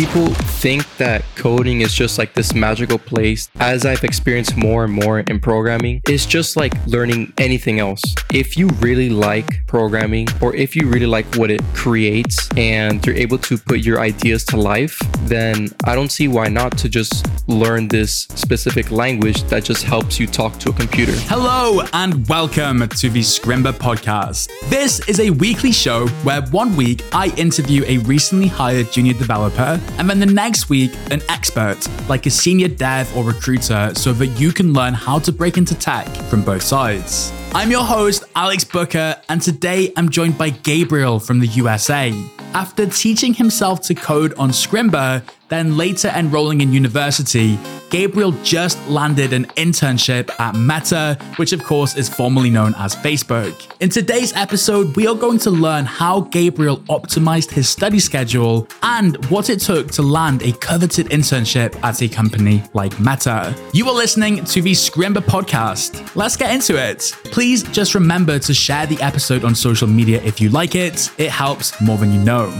people think that coding is just like this magical place. As I've experienced more and more in programming, it's just like learning anything else. If you really like programming or if you really like what it creates and you're able to put your ideas to life, then I don't see why not to just learn this specific language that just helps you talk to a computer. Hello and welcome to the Scrimba podcast. This is a weekly show where one week I interview a recently hired junior developer, and then the next week, an expert like a senior dev or recruiter so that you can learn how to break into tech from both sides. I'm your host, Alex Booker, and today I'm joined by Gabriel from the USA. After teaching himself to code on Scrimba, then later enrolling in university, Gabriel just landed an internship at Meta, which of course is formerly known as Facebook. In today's episode, we are going to learn how Gabriel optimized his study schedule and what it took to land a coveted internship at a company like Meta. You are listening to the Scrimba podcast. Let's get into it. Please just remember to share the episode on social media if you like it, it helps more than you know.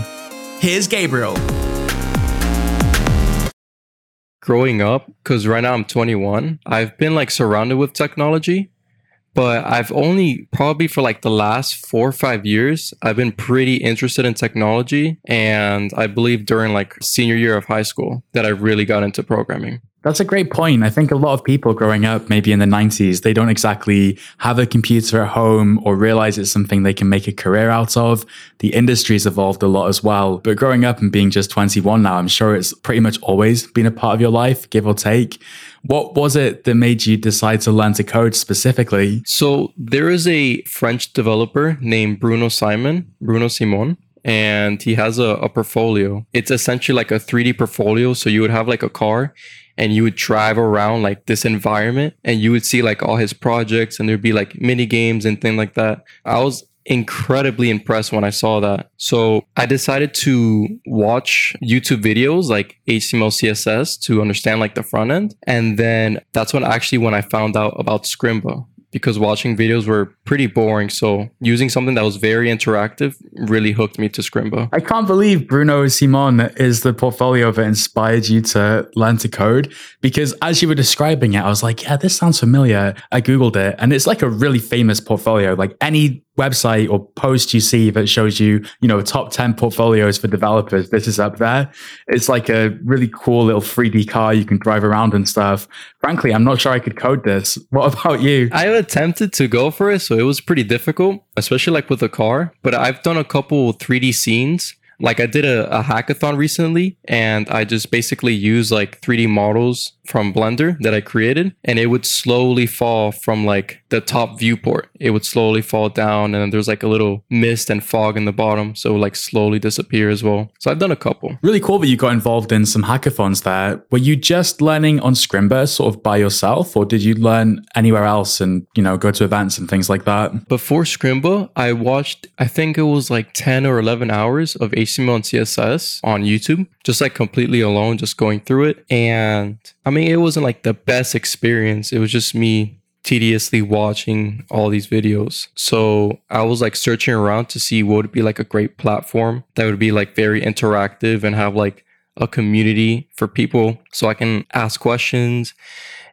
Here's Gabriel growing up, because right now I'm 21, I've been like surrounded with technology, but I've only probably for like the last four or five years, I've been pretty interested in technology. And I believe during like senior year of high school that I really got into programming. That's a great point. I think a lot of people growing up, maybe in the 90s, they don't exactly have a computer at home or realize it's something they can make a career out of. The industry's evolved a lot as well. But growing up and being just 21 now, I'm sure it's pretty much always been a part of your life, give or take. What was it that made you decide to learn to code specifically? So there is a French developer named Bruno Simon, Bruno Simon and he has a, a, portfolio. It's essentially like a 3D portfolio. So you would have like a car and you would drive around like this environment and you would see like all his projects and there'd be like mini games and things like that. I was incredibly impressed when I saw that. So I decided to watch YouTube videos like HTML, CSS to understand like the front end. And then that's when actually when I found out about Scrimba because watching videos were pretty boring. So using something that was very interactive really hooked me to Scrimba. I can't believe Bruno Simon is the portfolio that inspired you to learn to code because as you were describing it, I was like, yeah, this sounds familiar. I Googled it and it's like a really famous portfolio. Like any website or post you see that shows you, you know, top 10 portfolios for developers, this is up there. It's like a really cool little 3D car you can drive around and stuff. Frankly, I'm not sure I could code this. What about you? I attempted to go for it, so it was pretty difficult, especially like with a car, but I've done a couple 3D scenes like I did a, a, hackathon recently and I just basically used like 3D models from Blender that I created and it would slowly fall from like the top viewport. It would slowly fall down and there's like a little mist and fog in the bottom. So like slowly disappear as well. So I've done a couple. Really cool that you got involved in some hackathons there. Were you just learning on Scrimba sort of by yourself or did you learn anywhere else and, you know, go to events and things like that? Before Scrimba, I watched, I think it was like 10 or 11 hours of HTML and CSS on YouTube, just like completely alone, just going through it. And I mean, it wasn't like the best experience. It was just me tediously watching all these videos. So I was like searching around to see what would be like a great platform that would be like very interactive and have like a community for people so I can ask questions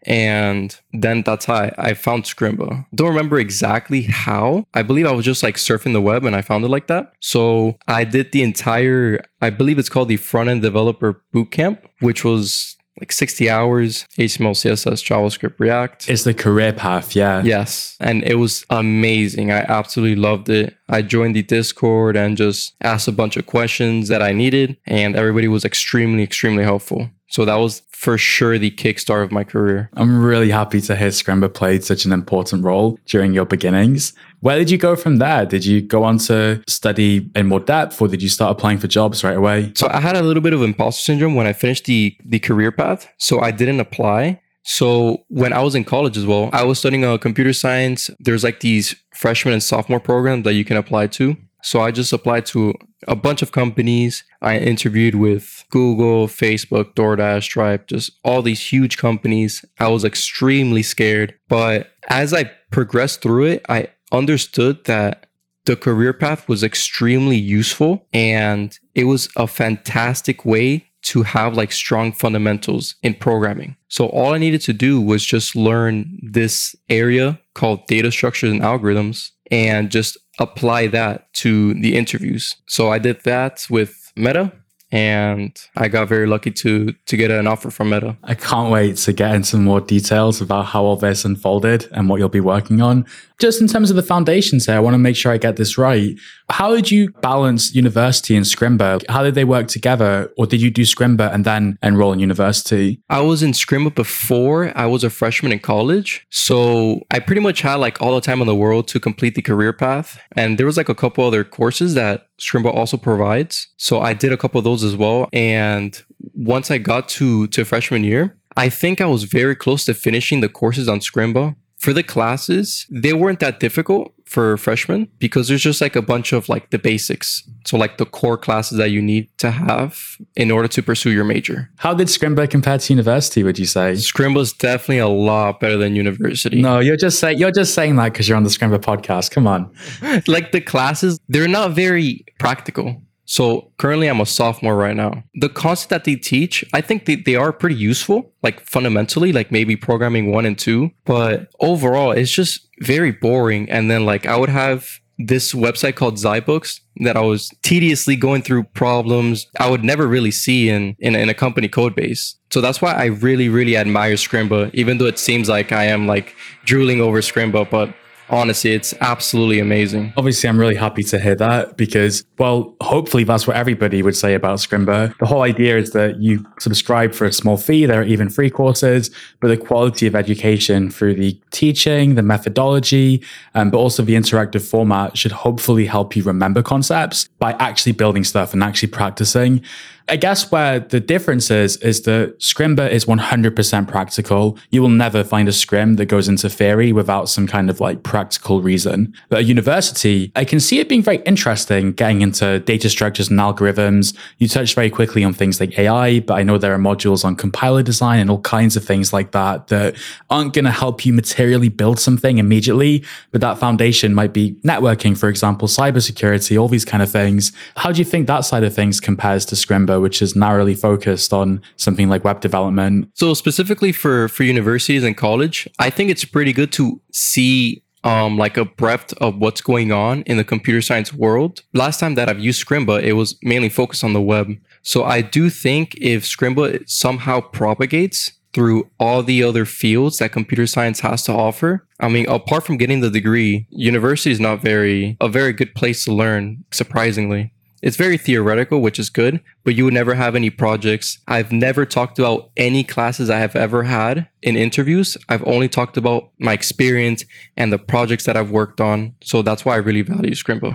and then that's how I, I found Scrimba. Don't remember exactly how. I believe I was just like surfing the web and I found it like that. So I did the entire, I believe it's called the front end developer bootcamp, which was like 60 hours, HTML, CSS, JavaScript, React. It's the career path, yeah. Yes. And it was amazing. I absolutely loved it. I joined the Discord and just asked a bunch of questions that I needed, and everybody was extremely, extremely helpful. So that was for sure the kickstart of my career. I'm really happy to hear Scrimba played such an important role during your beginnings. Where did you go from there? Did you go on to study in more depth or did you start applying for jobs right away? So I had a little bit of imposter syndrome when I finished the the career path. So I didn't apply. So when I was in college as well, I was studying uh, computer science. There's like these freshman and sophomore programs that you can apply to. So I just applied to a bunch of companies. I interviewed with Google, Facebook, DoorDash, Stripe, just all these huge companies. I was extremely scared. But as I progressed through it, I understood that the career path was extremely useful and it was a fantastic way to have like strong fundamentals in programming. So all I needed to do was just learn this area called data structures and algorithms and just apply that to the interviews. So I did that with Meta and I got very lucky to to get an offer from Meta. I can't wait to get into more details about how all this unfolded and what you'll be working on. Just in terms of the foundations here, I want to make sure I get this right. How did you balance university and Scrimba? How did they work together? Or did you do Scrimba and then enroll in university? I was in Scrimba before I was a freshman in college. So I pretty much had like all the time in the world to complete the career path. And there was like a couple other courses that Scrimba also provides. So I did a couple of those as well. And once I got to, to freshman year, I think I was very close to finishing the courses on Scrimba for the classes, they weren't that difficult for freshmen because there's just like a bunch of like the basics. So like the core classes that you need to have in order to pursue your major. How did Scrimba compare to university, would you say? Scrimba's definitely a lot better than university. No, you're just saying you're just saying that because you're on the Scrimba podcast. Come on. like the classes, they're not very practical. So currently I'm a sophomore right now. The concept that they teach, I think they, they are pretty useful, like fundamentally, like maybe programming one and two. But overall, it's just very boring. And then like I would have this website called Zybooks that I was tediously going through problems I would never really see in, in, in a company code base. So that's why I really, really admire Scrimba, even though it seems like I am like drooling over Scrimba, but honestly, it's absolutely amazing. Obviously, I'm really happy to hear that because, well, hopefully that's what everybody would say about Scrimba. The whole idea is that you subscribe for a small fee. There are even free courses, but the quality of education through the teaching, the methodology, um, but also the interactive format should hopefully help you remember concepts by actually building stuff and actually practicing. I guess where the difference is, is that Scrimba is 100% practical. You will never find a scrim that goes into theory without some kind of like practical reason. But at university, I can see it being very interesting getting into data structures and algorithms. You touch very quickly on things like AI, but I know there are modules on compiler design and all kinds of things like that that aren't going to help you materially build something immediately. But that foundation might be networking, for example, cybersecurity, all these kind of things. How do you think that side of things compares to Scrimba? Which is narrowly focused on something like web development. So specifically for for universities and college, I think it's pretty good to see um, like a breadth of what's going on in the computer science world. Last time that I've used Scrimba, it was mainly focused on the web. So I do think if Scrimba somehow propagates through all the other fields that computer science has to offer. I mean, apart from getting the degree, university is not very a very good place to learn, surprisingly. It's very theoretical, which is good, but you would never have any projects. I've never talked about any classes I have ever had in interviews. I've only talked about my experience and the projects that I've worked on. So that's why I really value Scrimba.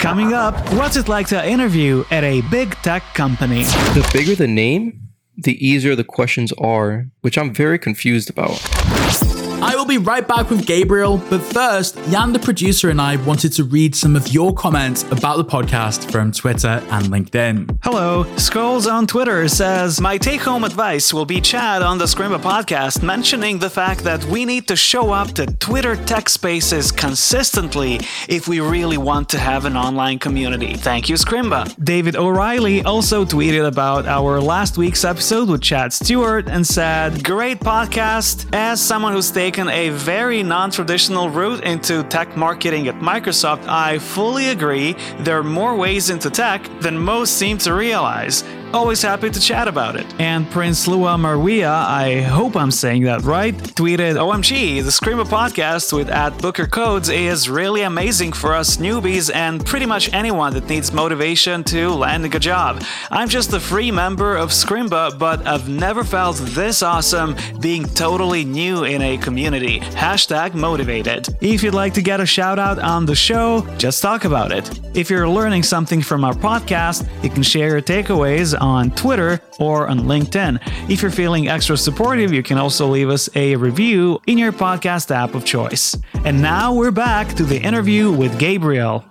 Coming up, what's it like to interview at a big tech company? The bigger the name, the easier the questions are, which I'm very confused about. I will be right back with Gabriel, but first, Jan, the producer, and I wanted to read some of your comments about the podcast from Twitter and LinkedIn. Hello, Scrolls on Twitter says, My take home advice will be Chad on the Scrimba podcast mentioning the fact that we need to show up to Twitter tech spaces consistently if we really want to have an online community. Thank you, Scrimba. David O'Reilly also tweeted about our last week's episode with Chad Stewart and said, Great podcast. As someone who's taken a very non traditional route into tech marketing at Microsoft, I fully agree there are more ways into tech than most seem to realize. Always happy to chat about it. And Prince Lua Marwia, I hope I'm saying that right, tweeted OMG, the Scrimba podcast with at Booker Codes is really amazing for us newbies and pretty much anyone that needs motivation to landing a job. I'm just a free member of Scrimba, but I've never felt this awesome being totally new in a community. Hashtag motivated. If you'd like to get a shout out on the show, just talk about it. If you're learning something from our podcast, you can share your takeaways on Twitter or on LinkedIn. If you're feeling extra supportive, you can also leave us a review in your podcast app of choice. And now we're back to the interview with Gabriel.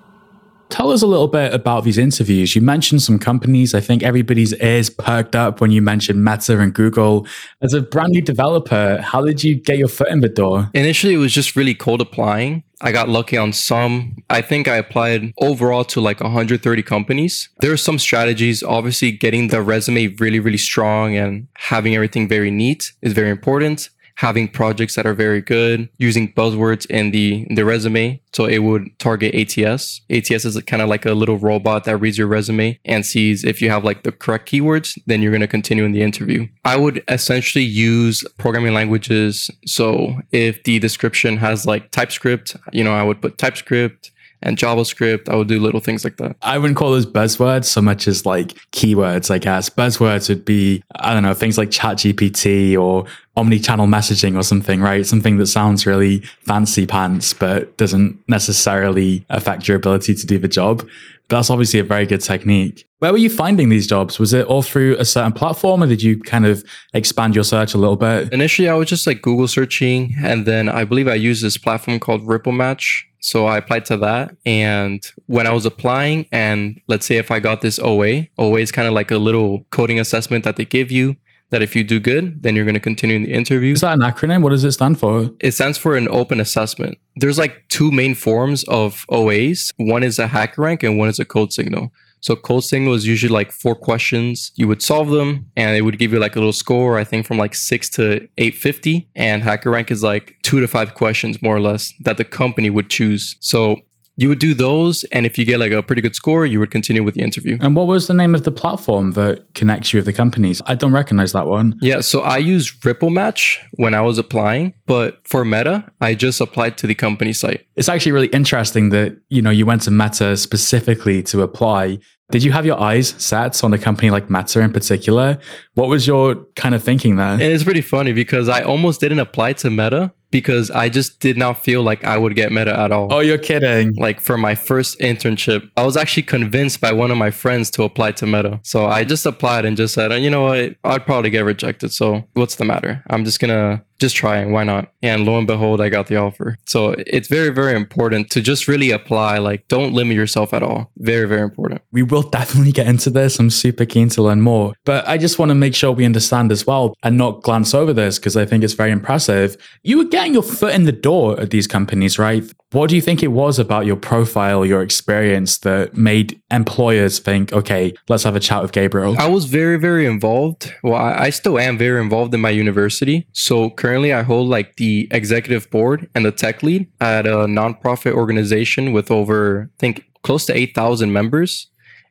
Tell us a little bit about these interviews. You mentioned some companies. I think everybody's ears perked up when you mentioned Meta and Google. As a brand new developer, how did you get your foot in the door? Initially, it was just really cold applying. I got lucky on some. I think I applied overall to like 130 companies. There are some strategies. Obviously, getting the resume really, really strong and having everything very neat is very important having projects that are very good, using buzzwords in the in the resume. So it would target ATS. ATS is kind of like a little robot that reads your resume and sees if you have like the correct keywords, then you're going to continue in the interview. I would essentially use programming languages. So if the description has like TypeScript, you know, I would put TypeScript and JavaScript. I would do little things like that. I wouldn't call those buzzwords so much as like keywords, I guess. Buzzwords would be, I don't know, things like ChatGPT or omni-channel messaging or something, right? Something that sounds really fancy pants, but doesn't necessarily affect your ability to do the job. But that's obviously a very good technique. Where were you finding these jobs? Was it all through a certain platform or did you kind of expand your search a little bit? Initially, I was just like Google searching. And then I believe I used this platform called Ripple Match so I applied to that. And when I was applying, and let's say if I got this OA, OA is kind of like a little coding assessment that they give you that if you do good, then you're going to continue in the interview. Is that an acronym? What does it stand for? It stands for an open assessment. There's like two main forms of OAs. One is a HackerRank and one is a code signal. So code signal is usually like four questions. You would solve them and it would give you like a little score, I think from like six to 850. And HackerRank is like two to five questions more or less that the company would choose. So you would do those and if you get like a pretty good score you would continue with the interview. And what was the name of the platform that connects you with the companies? I don't recognize that one. Yeah so i used ripple match when i was applying but for meta i just applied to the company site. It's actually really interesting that you know you went to meta specifically to apply. Did you have your eyes set on a company like Meta in particular? What was your kind of thinking there? And it's pretty funny because I almost didn't apply to Meta because I just did not feel like I would get Meta at all. Oh, you're kidding. Like for my first internship, I was actually convinced by one of my friends to apply to Meta. So I just applied and just said, uh, you know what, I'd probably get rejected. So what's the matter? I'm just going to just trying. Why not? And lo and behold, I got the offer. So it's very, very important to just really apply. Like, don't limit yourself at all. Very, very important. We will definitely get into this. I'm super keen to learn more. But I just want to make sure we understand as well and not glance over this because I think it's very impressive. You were getting your foot in the door at these companies, right? What do you think it was about your profile, your experience that made employers think, okay, let's have a chat with Gabriel? I was very, very involved. Well, I, still am very involved in my university. So currently, I hold like the executive board and the tech lead at a nonprofit organization with over, I think, close to 8,000 members.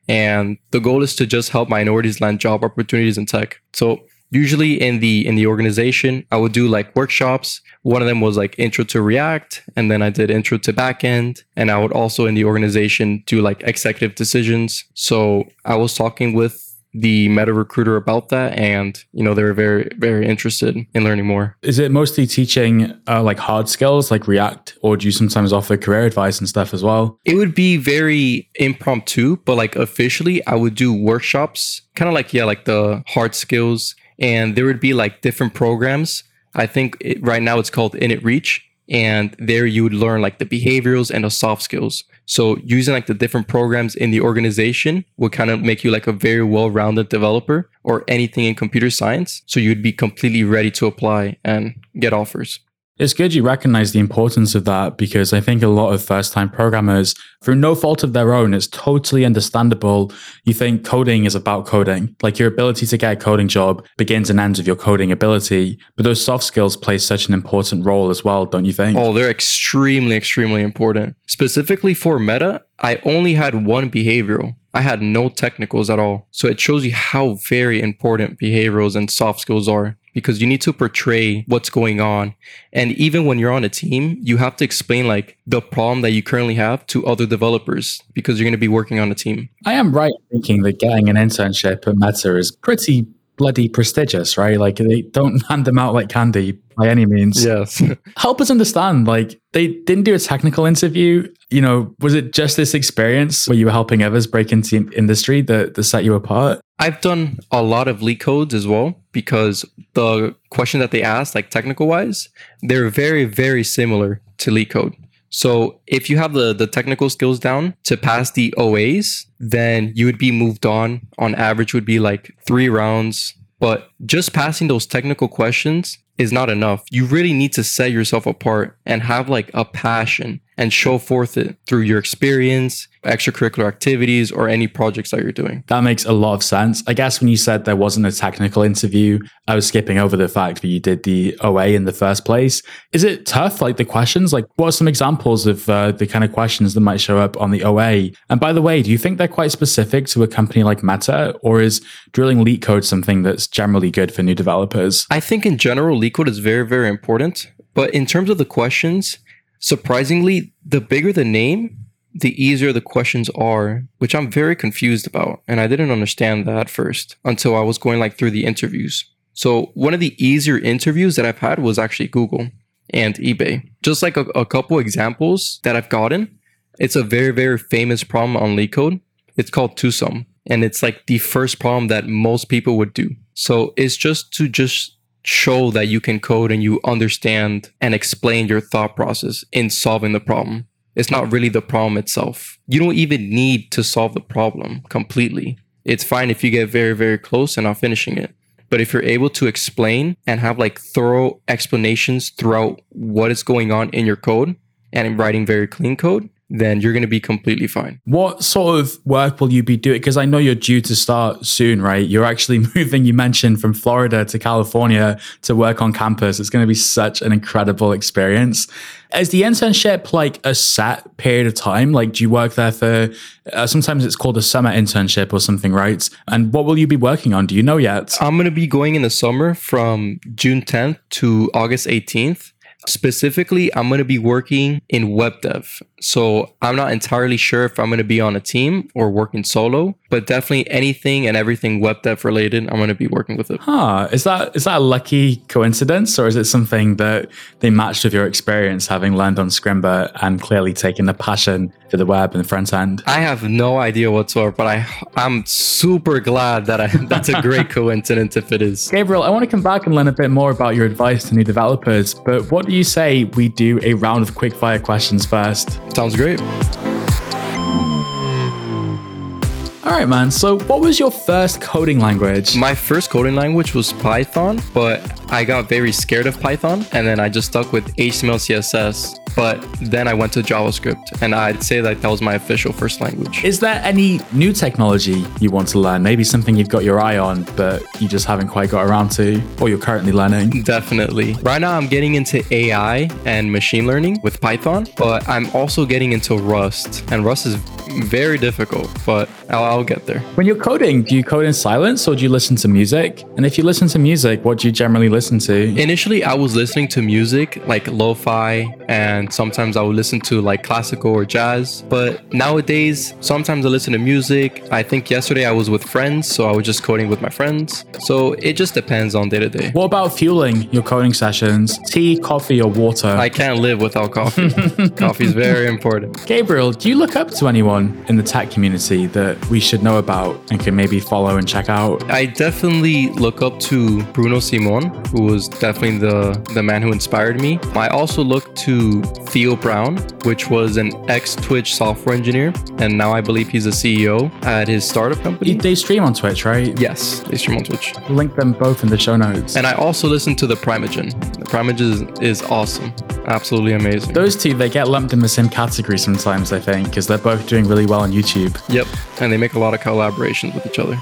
And the goal is to just help minorities land job opportunities in tech. So usually in the in the organization i would do like workshops one of them was like intro to react and then i did intro to backend and i would also in the organization do like executive decisions so i was talking with the meta recruiter about that and you know they were very very interested in learning more is it mostly teaching uh, like hard skills like react or do you sometimes offer career advice and stuff as well it would be very impromptu but like officially i would do workshops kind of like yeah like the hard skills and there would be like different programs. I think it, right now it's called Init Reach, and there you would learn like the behaviorals and the soft skills. So using like the different programs in the organization would kind of make you like a very well-rounded developer or anything in computer science. So you'd be completely ready to apply and get offers. It's good you recognize the importance of that because I think a lot of first time programmers, through no fault of their own, it's totally understandable. You think coding is about coding. Like your ability to get a coding job begins and ends with your coding ability. But those soft skills play such an important role as well, don't you think? Oh, they're extremely, extremely important. Specifically for Meta, I only had one behavioral. I had no technicals at all. So it shows you how very important behaviorals and soft skills are because you need to portray what's going on. And even when you're on a team, you have to explain like the problem that you currently have to other developers because you're going to be working on a team. I am right thinking that getting an internship at Meta is pretty bloody prestigious, right? Like they don't hand them out like candy by any means. Yes. Help us understand, like they didn't do a technical interview. You know, was it just this experience where you were helping others break into industry that, that set you apart? I've done a lot of LeetCodes as well because the question that they asked, like technical wise, they're very, very similar to LeetCode. So if you have the the technical skills down to pass the OAs, then you would be moved on. On average, would be like three rounds. But just passing those technical questions is not enough. You really need to set yourself apart and have like a passion and show forth it through your experience, extracurricular activities, or any projects that you're doing. That makes a lot of sense. I guess when you said there wasn't a technical interview, I was skipping over the fact that you did the OA in the first place. Is it tough, like the questions? Like, what are some examples of uh, the kind of questions that might show up on the OA? And by the way, do you think they're quite specific to a company like Meta, or is drilling LeetCode something that's generally good for new developers? I think in general, LeetCode is very, very important. But in terms of the questions, surprisingly, the bigger the name, the easier the questions are, which I'm very confused about. And I didn't understand that first until I was going like through the interviews. So one of the easier interviews that I've had was actually Google and eBay. Just like a, a couple examples that I've gotten, it's a very, very famous problem on LeetCode. It's called Two Sum. And it's like the first problem that most people would do. So it's just to just show that you can code and you understand and explain your thought process in solving the problem. It's not really the problem itself. You don't even need to solve the problem completely. It's fine if you get very, very close and not finishing it. But if you're able to explain and have like thorough explanations throughout what is going on in your code and writing very clean code, then you're going to be completely fine. What sort of work will you be doing? Because I know you're due to start soon, right? You're actually moving, you mentioned, from Florida to California to work on campus. It's going to be such an incredible experience. Is the internship like a set period of time? Like, do you work there for, uh, sometimes it's called a summer internship or something, right? And what will you be working on? Do you know yet? I'm going to be going in the summer from June 10th to August 18th. Specifically, I'm going to be working in web dev. So I'm not entirely sure if I'm going to be on a team or working solo, but definitely anything and everything web dev related, I'm going to be working with it. Huh. Is that is that a lucky coincidence or is it something that they matched with your experience having learned on Scrimba and clearly taken a passion for the web and the front end? I have no idea whatsoever, but I I'm super glad that I that's a great coincidence if it is. Gabriel, I want to come back and learn a bit more about your advice to new developers, but what do you say we do a round of quickfire questions first? Sounds great. All right, man. So, what was your first coding language? My first coding language was Python, but I got very scared of Python and then I just stuck with HTML, CSS. But then I went to JavaScript, and I'd say that that was my official first language. Is there any new technology you want to learn? Maybe something you've got your eye on, but you just haven't quite got around to, or you're currently learning? Definitely. Right now, I'm getting into AI and machine learning with Python, but I'm also getting into Rust, and Rust is very difficult, but I'll, I'll, get there. When you're coding, do you code in silence or do you listen to music? And if you listen to music, what do you generally listen to? Initially, I was listening to music like lo fi, and sometimes I would listen to like classical or jazz. But nowadays, sometimes I listen to music. I think yesterday I was with friends, so I was just coding with my friends. So it just depends on day to day. What about fueling your coding sessions? Tea, coffee, or water? I can't live without coffee. coffee is very important. Gabriel, do you look up to anyone? in the tech community that we should know about and can maybe follow and check out? I definitely look up to Bruno Simon, who was definitely the, the man who inspired me. I also look to Theo Browne, which was an ex Twitch software engineer, and now I believe he's a CEO at his startup company. They stream on Twitch, right? Yes, they stream on Twitch. link them both in the show notes. And I also listen to the Primeagen. The Primeagen is, is awesome. Absolutely amazing. Those two, they get lumped in the same category sometimes, I think, because they're both doing really well on YouTube. Yep. And they make a lot of collaborations with each other.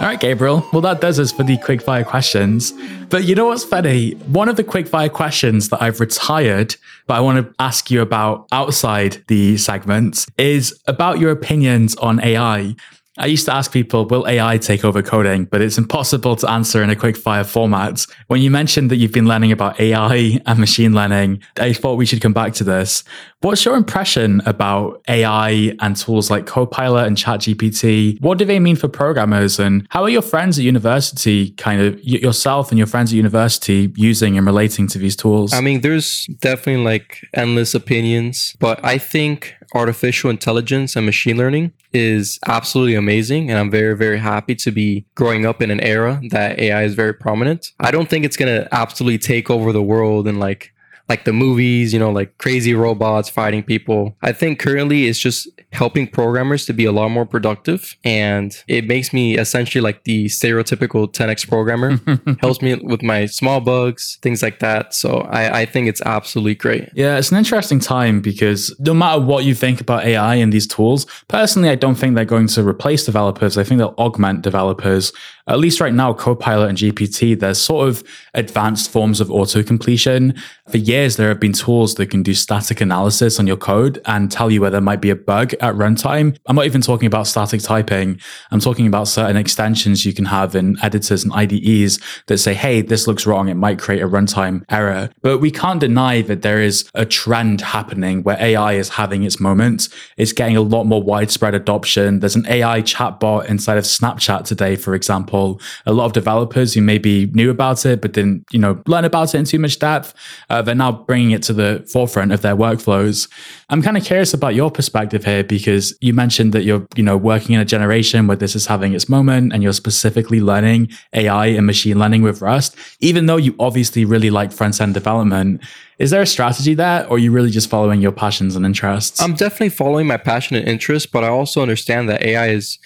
All right, Gabriel. Well, that does us for the quickfire questions. But you know what's funny? One of the quickfire questions that I've retired, but I want to ask you about outside the segments, is about your opinions on AI. I used to ask people, will AI take over coding? But it's impossible to answer in a quick fire format. When you mentioned that you've been learning about AI and machine learning, I thought we should come back to this. What's your impression about AI and tools like Copilot and ChatGPT? What do they mean for programmers? And how are your friends at university, kind of yourself and your friends at university, using and relating to these tools? I mean, there's definitely like endless opinions, but I think artificial intelligence and machine learning is absolutely amazing. And I'm very, very happy to be growing up in an era that AI is very prominent. I don't think it's going to absolutely take over the world and like like the movies, you know, like crazy robots fighting people. I think currently it's just helping programmers to be a lot more productive. And it makes me essentially like the stereotypical 10x programmer, helps me with my small bugs, things like that. So I, I think it's absolutely great. Yeah, it's an interesting time because no matter what you think about AI and these tools, personally, I don't think they're going to replace developers. I think they'll augment developers. At least right now, Copilot and GPT, they're sort of advanced forms of auto completion. For years, there have been tools that can do static analysis on your code and tell you where there might be a bug at runtime. I'm not even talking about static typing. I'm talking about certain extensions you can have in editors and IDEs that say, hey, this looks wrong. It might create a runtime error. But we can't deny that there is a trend happening where AI is having its moments. It's getting a lot more widespread adoption. There's an AI chatbot inside of Snapchat today, for example. A lot of developers who maybe knew about it, but didn't, you know, learn about it in too much depth, uh, they're now bringing it to the forefront of their workflows. I'm kind of curious about your perspective here because you mentioned that you're, you know, working in a generation where this is having its moment and you're specifically learning AI and machine learning with Rust, even though you obviously really like front end development. Is there a strategy there, or are you really just following your passions and interests? I'm definitely following my passion and interest, but I also understand that AI is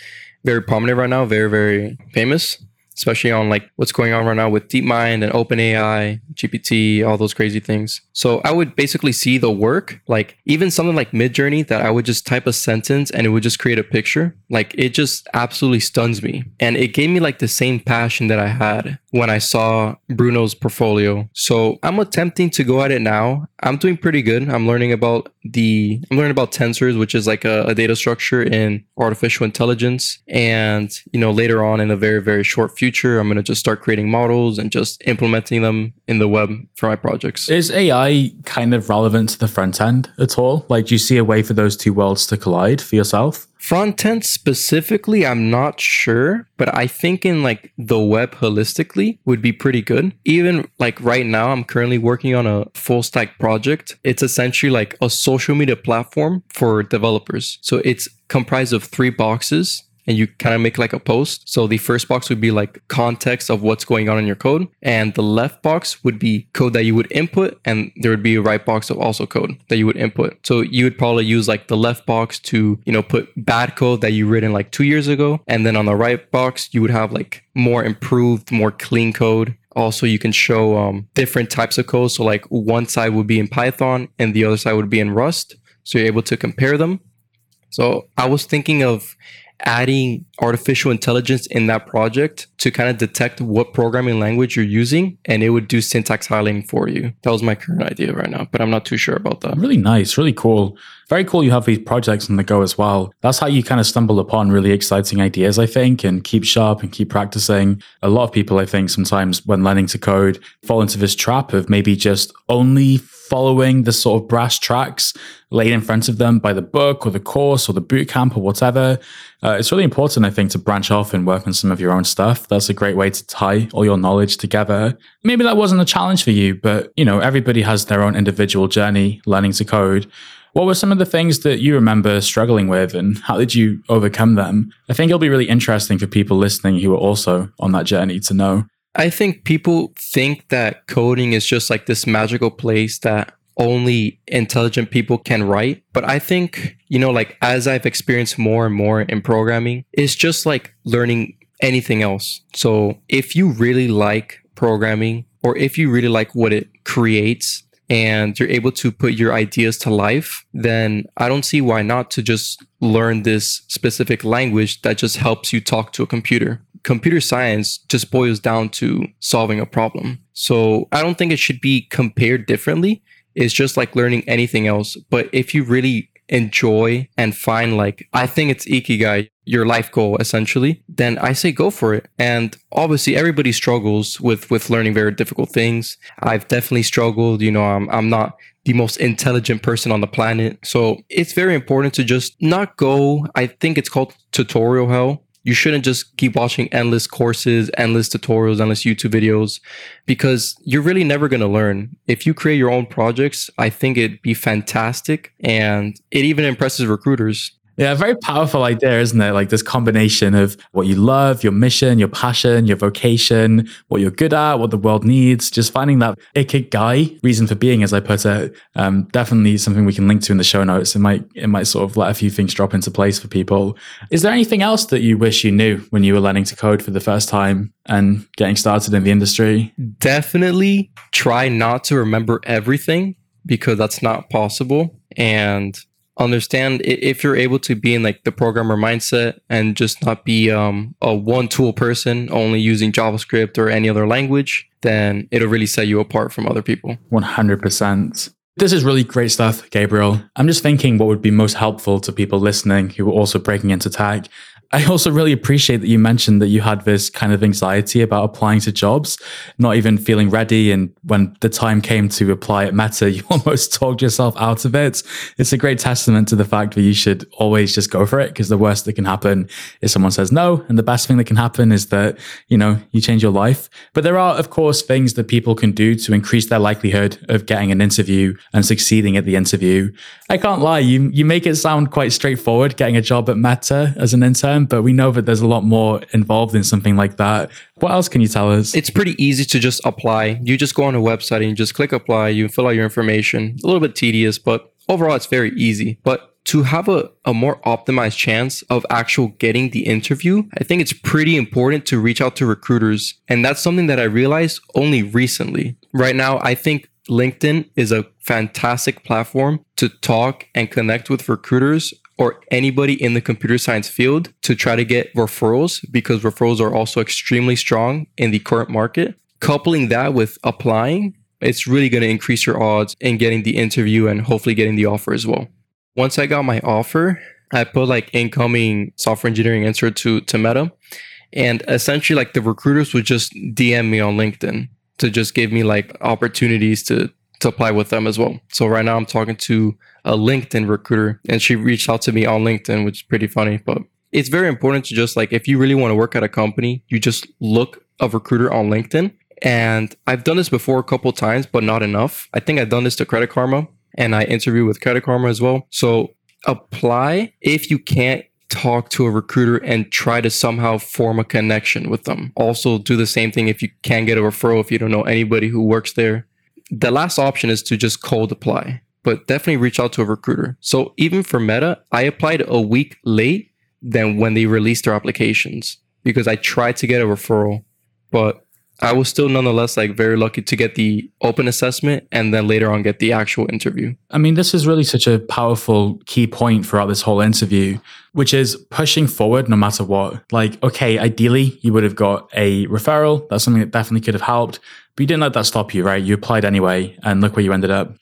very prominent right now, very, very famous especially on like what's going on right now with DeepMind and OpenAI, GPT, all those crazy things. So I would basically see the work, like even something like Midjourney that I would just type a sentence and it would just create a picture. Like it just absolutely stuns me. And it gave me like the same passion that I had when I saw Bruno's portfolio. So I'm attempting to go at it now. I'm doing pretty good. I'm learning about the I'm learning about tensors, which is like a, a data structure in artificial intelligence. And you know, later on in a very, very short future, I'm gonna just start creating models and just implementing them in the web for my projects. Is AI kind of relevant to the front end at all? Like do you see a way for those two worlds to collide for yourself? Front end specifically, I'm not sure, but I think in like the web holistically would be pretty good. Even like right now, I'm currently working on a full stack project. It's essentially like a social media platform for developers. So it's comprised of three boxes and you kind of make like a post. So the first box would be like context of what's going on in your code. And the left box would be code that you would input. And there would be a right box of also code that you would input. So you would probably use like the left box to, you know, put bad code that you written like two years ago. And then on the right box, you would have like more improved, more clean code also you can show um, different types of code so like one side would be in python and the other side would be in rust so you're able to compare them so i was thinking of adding artificial intelligence in that project to kind of detect what programming language you're using and it would do syntax highlighting for you. That was my current idea right now, but I'm not too sure about that. Really nice, really cool. Very cool you have these projects on the go as well. That's how you kind of stumble upon really exciting ideas, I think, and keep sharp and keep practicing. A lot of people, I think, sometimes when learning to code fall into this trap of maybe just only following the sort of brass tracks laid in front of them by the book or the course or the boot camp or whatever. Uh, it's really important, I think, to branch off and work on some of your own stuff. That's a great way to tie all your knowledge together. Maybe that wasn't a challenge for you, but you know, everybody has their own individual journey learning to code. What were some of the things that you remember struggling with and how did you overcome them? I think it'll be really interesting for people listening who are also on that journey to know. I think people think that coding is just like this magical place that only intelligent people can write. But I think, you know, like as I've experienced more and more in programming, it's just like learning anything else. So if you really like programming or if you really like what it creates, and you're able to put your ideas to life, then I don't see why not to just learn this specific language that just helps you talk to a computer. Computer science just boils down to solving a problem. So I don't think it should be compared differently. It's just like learning anything else. But if you really enjoy and find like I think it's ikigai, your life goal essentially, then I say go for it. And obviously everybody struggles with with learning very difficult things. I've definitely struggled, you know, I'm I'm not the most intelligent person on the planet. So it's very important to just not go, I think it's called tutorial hell you shouldn't just keep watching endless courses, endless tutorials, endless YouTube videos, because you're really never going to learn. If you create your own projects, I think it'd be fantastic. And it even impresses recruiters. Yeah, very powerful idea, isn't it? Like this combination of what you love, your mission, your passion, your vocation, what you're good at, what the world needs. Just finding that ikigai reason for being, as I put it. Um, definitely something we can link to in the show notes. It might it might sort of let a few things drop into place for people. Is there anything else that you wish you knew when you were learning to code for the first time and getting started in the industry? Definitely try not to remember everything because that's not possible. And understand if you're able to be in like the programmer mindset and just not be um, a one tool person only using javascript or any other language then it'll really set you apart from other people 100% this is really great stuff, Gabriel. I'm just thinking what would be most helpful to people listening who are also breaking into tech. I also really appreciate that you mentioned that you had this kind of anxiety about applying to jobs, not even feeling ready. And when the time came to apply at Meta, you almost talked yourself out of it. It's a great testament to the fact that you should always just go for it because the worst that can happen is someone says no. And the best thing that can happen is that, you know, you change your life. But there are, of course, things that people can do to increase their likelihood of getting an interview and succeeding at the interview. I can't lie, you, you make it sound quite straightforward getting a job at Meta as an intern but we know that there's a lot more involved in something like that. What else can you tell us? It's pretty easy to just apply. You just go on a website and you just click apply, you fill out your information. A little bit tedious, but overall it's very easy. But to have a, a more optimized chance of actual getting the interview, I think it's pretty important to reach out to recruiters. And that's something that I realized only recently. Right now, I think LinkedIn is a fantastic platform to talk and connect with recruiters or anybody in the computer science field to try to get referrals because referrals are also extremely strong in the current market. Coupling that with applying, it's really going to increase your odds in getting the interview and hopefully getting the offer as well. Once I got my offer, I put like incoming software engineering answer to, to Meta. And essentially, like the recruiters would just DM me on LinkedIn to just give me like opportunities to to apply with them as well. So right now I'm talking to a LinkedIn recruiter and she reached out to me on LinkedIn, which is pretty funny, but it's very important to just like if you really want to work at a company, you just look a recruiter on LinkedIn. And I've done this before a couple times, but not enough. I think I've done this to Credit Karma and I interview with Credit Karma as well. So apply if you can't talk to a recruiter and try to somehow form a connection with them. Also do the same thing if you can't get a referral if you don't know anybody who works there the last option is to just cold apply, but definitely reach out to a recruiter. So even for Meta, I applied a week late than when they released their applications because I tried to get a referral, but I was still nonetheless like very lucky to get the open assessment and then later on get the actual interview. I mean, this is really such a powerful key point throughout this whole interview, which is pushing forward no matter what. Like, okay, ideally you would have got a referral. That's something that definitely could have helped. But you didn't let that stop you, right? You applied anyway, and look where you ended up.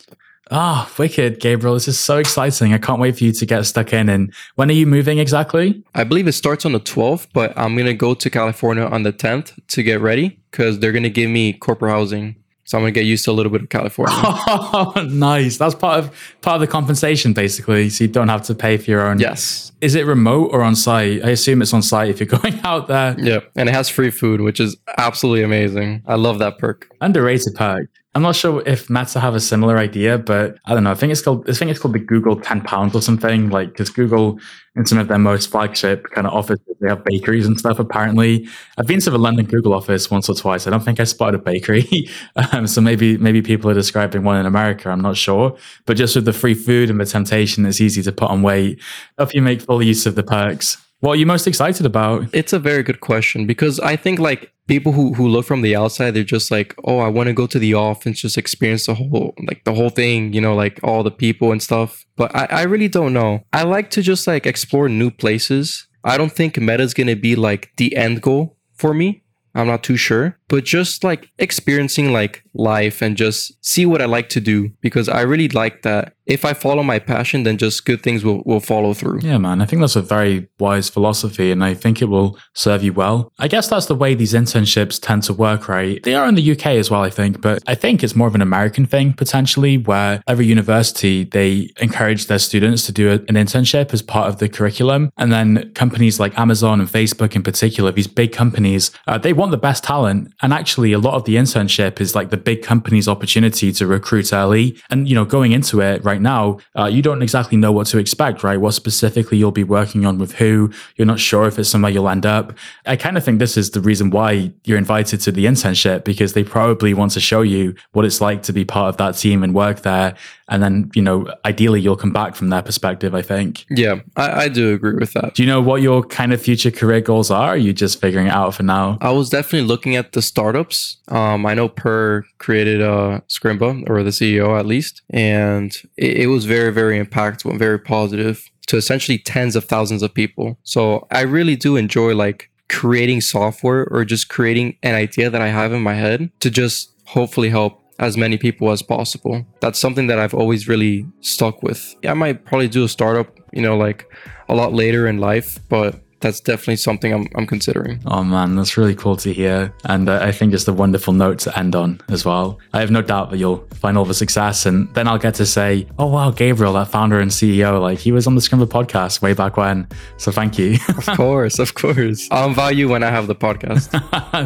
Ah, oh, wicked, Gabriel. This is so exciting. I can't wait for you to get stuck in. And when are you moving exactly? I believe it starts on the 12th, but I'm going to go to California on the 10th to get ready because they're going to give me corporate housing. So I'm gonna get used to a little bit of California. Oh, nice. That's part of part of the compensation, basically. So you don't have to pay for your own. Yes. Is it remote or on site? I assume it's on site if you're going out there. Yeah, and it has free food, which is absolutely amazing. I love that perk. Underrated perk. I'm not sure if Meta have a similar idea, but I don't know. I think it's called I think it's called the Google 10 pounds or something. Like because Google in some of their most flagship kind of offices, they have bakeries and stuff. Apparently, I've been to the London Google office once or twice. I don't think I spotted a bakery. um, so maybe maybe people are describing one in America. I'm not sure. But just with the free food and the temptation, it's easy to put on weight. If you make full use of the perks. What are you most excited about? It's a very good question because I think like people who, who look from the outside, they're just like, oh, I want to go to the office, just experience the whole like the whole thing, you know, like all the people and stuff. But I, I really don't know. I like to just like explore new places. I don't think meta's gonna be like the end goal for me. I'm not too sure, but just like experiencing like life and just see what I like to do because I really like that. If I follow my passion, then just good things will, will follow through. Yeah, man. I think that's a very wise philosophy and I think it will serve you well. I guess that's the way these internships tend to work, right? They are in the UK as well, I think, but I think it's more of an American thing potentially where every university, they encourage their students to do an internship as part of the curriculum. And then companies like Amazon and Facebook in particular, these big companies, uh, they want the best talent And actually, a lot of the internship is like the big company's opportunity to recruit early. And, you know, going into it right now, uh, you don't exactly know what to expect, right? What specifically you'll be working on with who. You're not sure if it's somewhere you'll end up. I kind of think this is the reason why you're invited to the internship because they probably want to show you what it's like to be part of that team and work there. And then, you know, ideally you'll come back from their perspective, I think. Yeah, I, I do agree with that. Do you know what your kind of future career goals are? are you just figuring it out for now? I was definitely looking at the startups. Um, I know Per created uh, Scrimba, or the CEO at least, and it, it was very, very impactful and very positive to essentially tens of thousands of people. So I really do enjoy like creating software or just creating an idea that I have in my head to just hopefully help as many people as possible. That's something that I've always really stuck with. I might probably do a startup, you know, like a lot later in life, but that's definitely something I'm, I'm considering. Oh man, that's really cool to hear. And I think it's a wonderful note to end on as well. I have no doubt that you'll find all the success. And then I'll get to say, oh wow, Gabriel, that founder and CEO, like he was on the Scrimba podcast way back when. So thank you. of course, of course. I'll invite you when I have the podcast.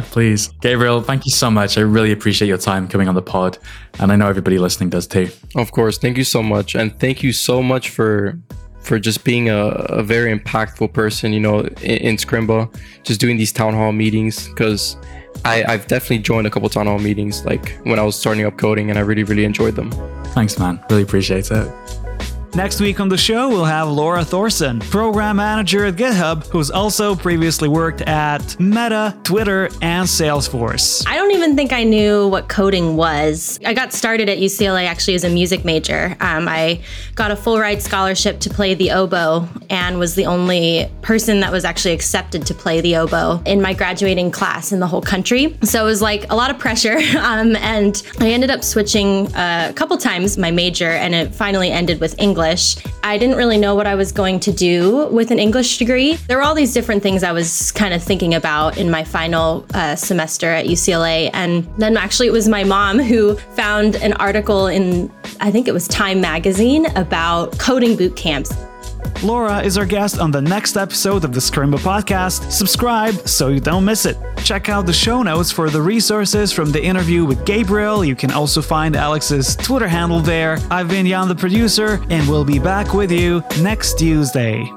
Please. Gabriel, thank you so much. I really appreciate your time coming on the pod. And I know everybody listening does too. Of course. Thank you so much. And thank you so much for for just being a, a very impactful person, you know, in, in Scrimba, just doing these town hall meetings because I, I've definitely joined a couple town hall meetings like when I was starting up coding and I really, really enjoyed them. Thanks, man. Really appreciate it. Next week on the show, we'll have Laura Thorson, program manager at GitHub, who's also previously worked at Meta, Twitter, and Salesforce. I don't even think I knew what coding was. I got started at UCLA actually as a music major. Um, I got a full ride scholarship to play the oboe and was the only person that was actually accepted to play the oboe in my graduating class in the whole country. So it was like a lot of pressure. Um, and I ended up switching uh, a couple times my major, and it finally ended with English. English. I didn't really know what I was going to do with an English degree. There were all these different things I was kind of thinking about in my final uh, semester at UCLA. And then actually, it was my mom who found an article in, I think it was Time Magazine, about coding boot camps. Laura is our guest on the next episode of the Scrimba podcast. Subscribe so you don't miss it. Check out the show notes for the resources from the interview with Gabriel. You can also find Alex's Twitter handle there. I've been Jan, the producer, and we'll be back with you next Tuesday.